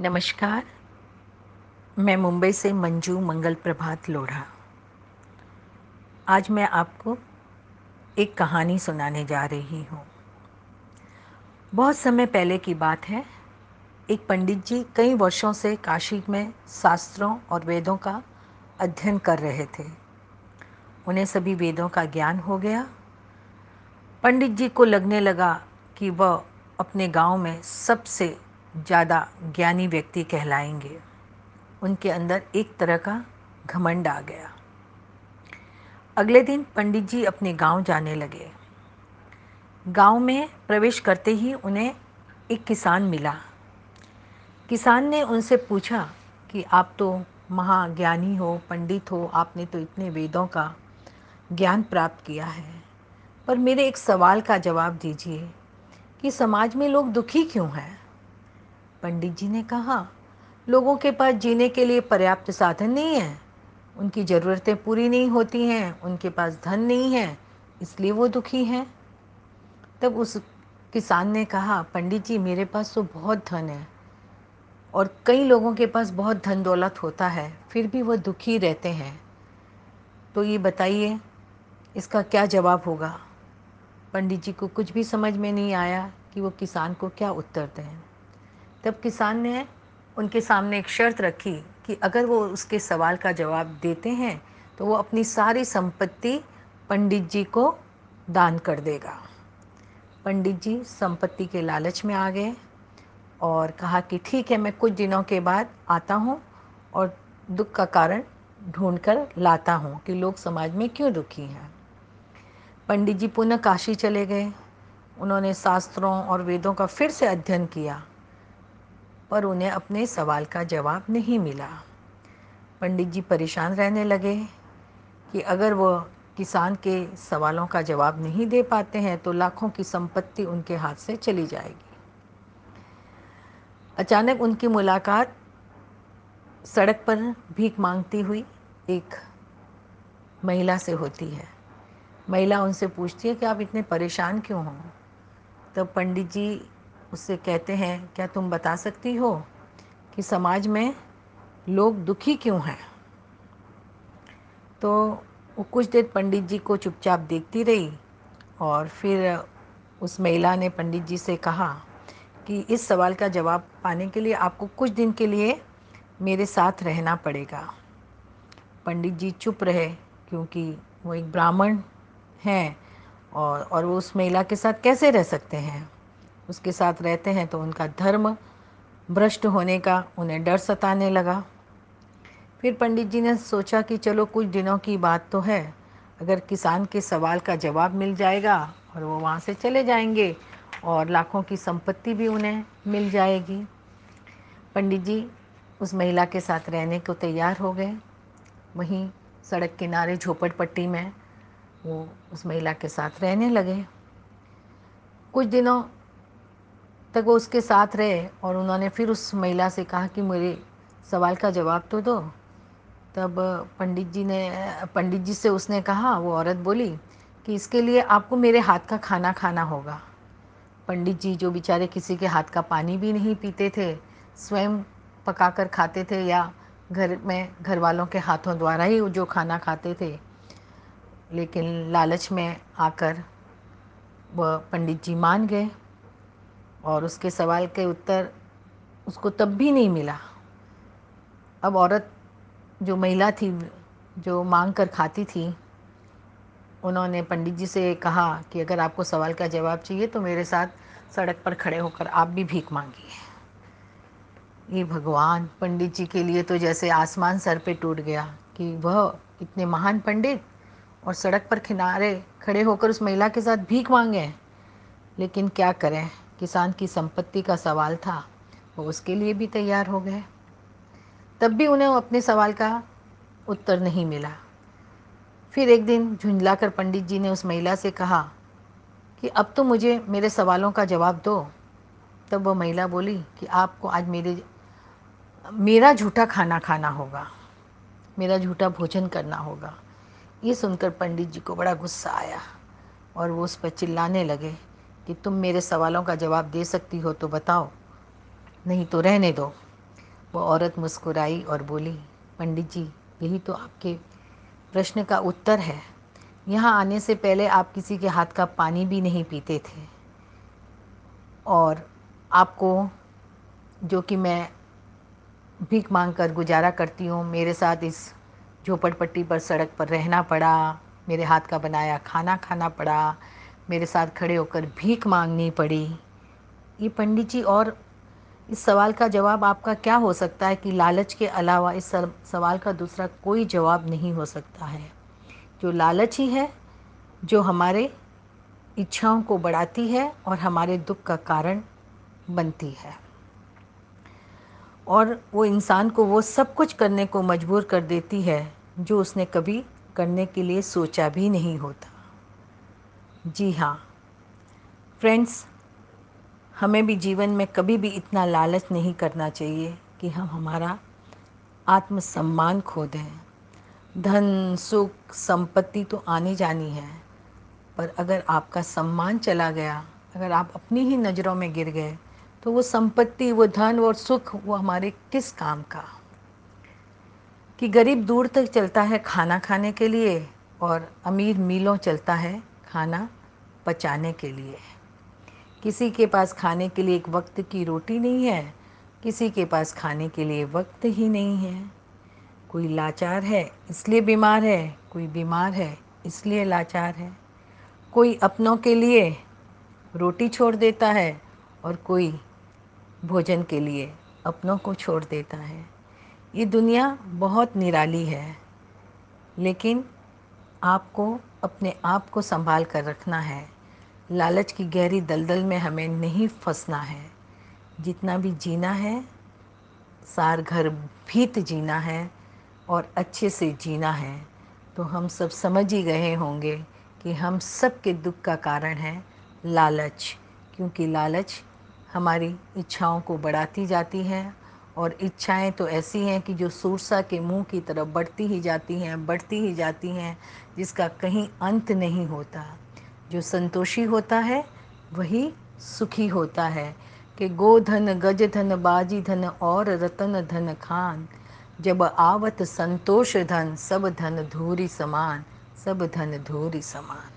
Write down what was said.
नमस्कार, मैं मुंबई से मंजू मंगल प्रभात लोढ़ा। आज मैं आपको एक कहानी सुनाने जा रही हूँ। बहुत समय पहले की बात है, एक पंडित जी कई वर्षों से काशी में शास्त्रों और वेदों का अध्ययन कर रहे थे। उन्हें सभी वेदों का ज्ञान हो गया। पंडित जी को लगने लगा कि वह अपने गाँव में सबसे ज़्यादा ज्ञानी व्यक्ति कहलाएँगे। उनके अंदर एक तरह का घमंड आ गया। अगले दिन पंडित जी अपने गाँव जाने लगे। गाँव में प्रवेश करते ही उन्हें एक किसान मिला। किसान ने उनसे पूछा कि, आप तो महाज्ञानी हो, पंडित हो, आपने तो इतने वेदों का ज्ञान प्राप्त किया है। पर मेरे एक सवाल का जवाब दीजिए कि समाज में लोग दुखी क्यों हैं? पंडित जी ने कहा, लोगों के पास जीने के लिए पर्याप्त साधन नहीं है। उनकी ज़रूरतें पूरी नहीं होती हैं, उनके पास धन नहीं है, इसलिए वो दुखी हैं। तब उस किसान ने कहा, पंडित जी, मेरे पास तो बहुत धन है और कई लोगों के पास बहुत धन दौलत होता है, फिर भी वो दुखी रहते हैं। तो ये बताइए, इसका क्या जवाब होगा? पंडित जी को कुछ भी समझ में नहीं आया कि वो किसान को क्या उत्तर दें। तब किसान ने उनके सामने एक शर्त रखी कि अगर वो उसके सवाल का जवाब देते हैं तो वो अपनी सारी संपत्ति पंडित जी को दान कर देगा। पंडित जी संपत्ति के लालच में आ गए और कहा कि ठीक है, मैं कुछ दिनों के बाद आता हूँ और दुख का कारण ढूंढ कर लाता हूँ कि लोग समाज में क्यों दुखी हैं। पंडित जी पुनः काशी चले गए। उन्होंने शास्त्रों और वेदों का फिर से अध्ययन किया। पर उन्हें अपने सवाल का जवाब नहीं मिला। पंडित जी परेशान रहने लगे कि अगर वो किसान के सवालों का जवाब नहीं दे पाते हैं तो लाखों की संपत्ति उनके हाथ से चली जाएगी। अचानक उनकी मुलाकात सड़क पर भीख मांगती हुई एक महिला से होती है। महिला उनसे पूछती है कि आप इतने परेशान क्यों हो? तब पंडित जी उससे कहते हैं, क्या तुम बता सकती हो कि समाज में लोग दुखी क्यों हैं? तो वो कुछ देर पंडित जी को चुपचाप देखती रही और फिर उस महिला ने पंडित जी से कहा कि इस सवाल का जवाब पाने के लिए आपको कुछ दिन के लिए मेरे साथ रहना पड़ेगा। पंडित जी चुप रहे क्योंकि वो एक ब्राह्मण हैं और और वो उस महिला के साथ कैसे रह सकते हैं? उसके साथ रहते हैं तो उनका धर्म भ्रष्ट होने का उन्हें डर सताने लगा। फिर पंडित जी ने सोचा कि चलो कुछ दिनों की बात तो है। अगर किसान के सवाल का जवाब मिल जाएगा और वो वहाँ से चले जाएँगे और लाखों की संपत्ति भी उन्हें मिल जाएगी। पंडित जी उस महिला के साथ रहने को तैयार हो गए। वहीं सड़क किनारे झोपड़पट्टी में वो उस महिला के साथ रहने लगे। कुछ दिनों तक वो उसके साथ रहे और उन्होंने फिर उस महिला से कहा कि मेरे सवाल का जवाब तो दो। तब पंडित जी ने, पंडित जी से उसने कहा, वो औरत बोली कि इसके लिए आपको मेरे हाथ का खाना खाना होगा। पंडित जी जो बेचारे किसी के हाथ का पानी भी नहीं पीते थे, स्वयं पका कर खाते थे या घर में, घर वालों के हाथों द्वारा ही जो खाना खाते थे। लेकिन लालच में आकर वह पंडित जी मान गए। और उसके सवाल के उत्तर उसको तब भी नहीं मिला। अब औरत जो महिला थी, जो मांग कर खाती थी, उन्होंने पंडित जी से कहा कि अगर आपको सवाल का जवाब चाहिए तो मेरे साथ सड़क पर खड़े होकर आप भी भीख मांगिए। ये भगवान, पंडित जी के लिए तो जैसे आसमान सर पे टूट गया कि वह इतने महान पंडित और सड़क पर किनारे खड़े होकर उस महिला के साथ भीख मांगे। लेकिन क्या करें? किसान की संपत्ति का सवाल था, वो उसके लिए भी तैयार हो गए। तब भी उन्हें अपने सवाल का उत्तर नहीं मिला। फिर एक दिन झुंझला कर पंडित जी ने उस महिला से कहा कि, अब तो मुझे मेरे सवालों का जवाब दो। तब वह महिला बोली कि, आपको आज मेरे, मेरा झूठा खाना खाना होगा। मेरा झूठा भोजन करना होगा। ये सुनकर पंडित जी को बड़ा गुस्सा आया और वो उस पर चिल्लाने लगे कि तुम मेरे सवालों का जवाब दे सकती हो तो बताओ। नहीं तो रहने दो। वो औरत मुस्कुराई और बोली, पंडित जी, यही तो आपके प्रश्न का उत्तर है। यहाँ आने से पहले आप किसी के हाथ का पानी भी नहीं पीते थे। और आपको जो कि मैं भीख मांग कर गुजारा करती हूँ, मेरे साथ इस झोपड़पट्टी पर सड़क पर रहना पड़ा, मेरे हाथ का बनाया खाना खाना पड़ा मेरे साथ खड़े होकर भीख मांगनी पड़ी। ये पंडित जी और इस सवाल का जवाब आपका क्या हो सकता है कि लालच के अलावा इस सवाल का दूसरा कोई जवाब नहीं हो सकता है? जो लालच ही है, जो हमारे इच्छाओं को बढ़ाती है और हमारे दुख का कारण बनती है। और वो इंसान को वो सब कुछ करने को मजबूर कर देती है, जो उसने कभी करने के लिए सोचा भी नहीं होता। जी हाँ। फ्रेंड्स हमें भी जीवन में कभी भी इतना लालच नहीं करना चाहिए कि हम हमारा आत्मसम्मान खो दें धन, सुख, संपत्ति तो आनी जानी है, पर अगर आपका सम्मान चला गया, अगर आप अपनी ही नज़रों में गिर गए तो वो संपत्ति, वो धन और सुख, वो हमारे किस काम का? कि गरीब दूर तक चलता है खाना खाने के लिए और अमीर मीलों चलता है खाना पचाने के लिए। किसी के पास खाने के लिए एक वक्त की रोटी नहीं है, किसी के पास खाने के लिए वक्त ही नहीं है। कोई लाचार है, इसलिए बीमार है, कोई बीमार है, इसलिए लाचार है। कोई अपनों के लिए रोटी छोड़ देता है और कोई भोजन के लिए अपनों को छोड़ देता है। ये दुनिया बहुत निराली है, लेकिन आपको, अपने आप को संभाल कर रखना है। लालच की गहरी दलदल में हमें नहीं फंसना है। जितना भी जीना है, सार घर भीत जीना है और अच्छे से जीना है। तो हम सब समझ ही गए होंगे कि हम सब के दुख का कारण है लालच, क्योंकि लालच हमारी इच्छाओं को बढ़ाती जाती है और इच्छाएँ तो ऐसी हैं कि जो सूरसा के मुँह की तरफ़ बढ़ती ही जाती हैं, बढ़ती ही जाती हैं, जिसका कहीं अंत नहीं होता। जो संतोषी होता है, वही सुखी होता है। कि गोधन गज धन, बाजी धन, और रतन धन खान। जब आवत संतोष धन, सब धन धूरी समान, सब धन धूरी समान।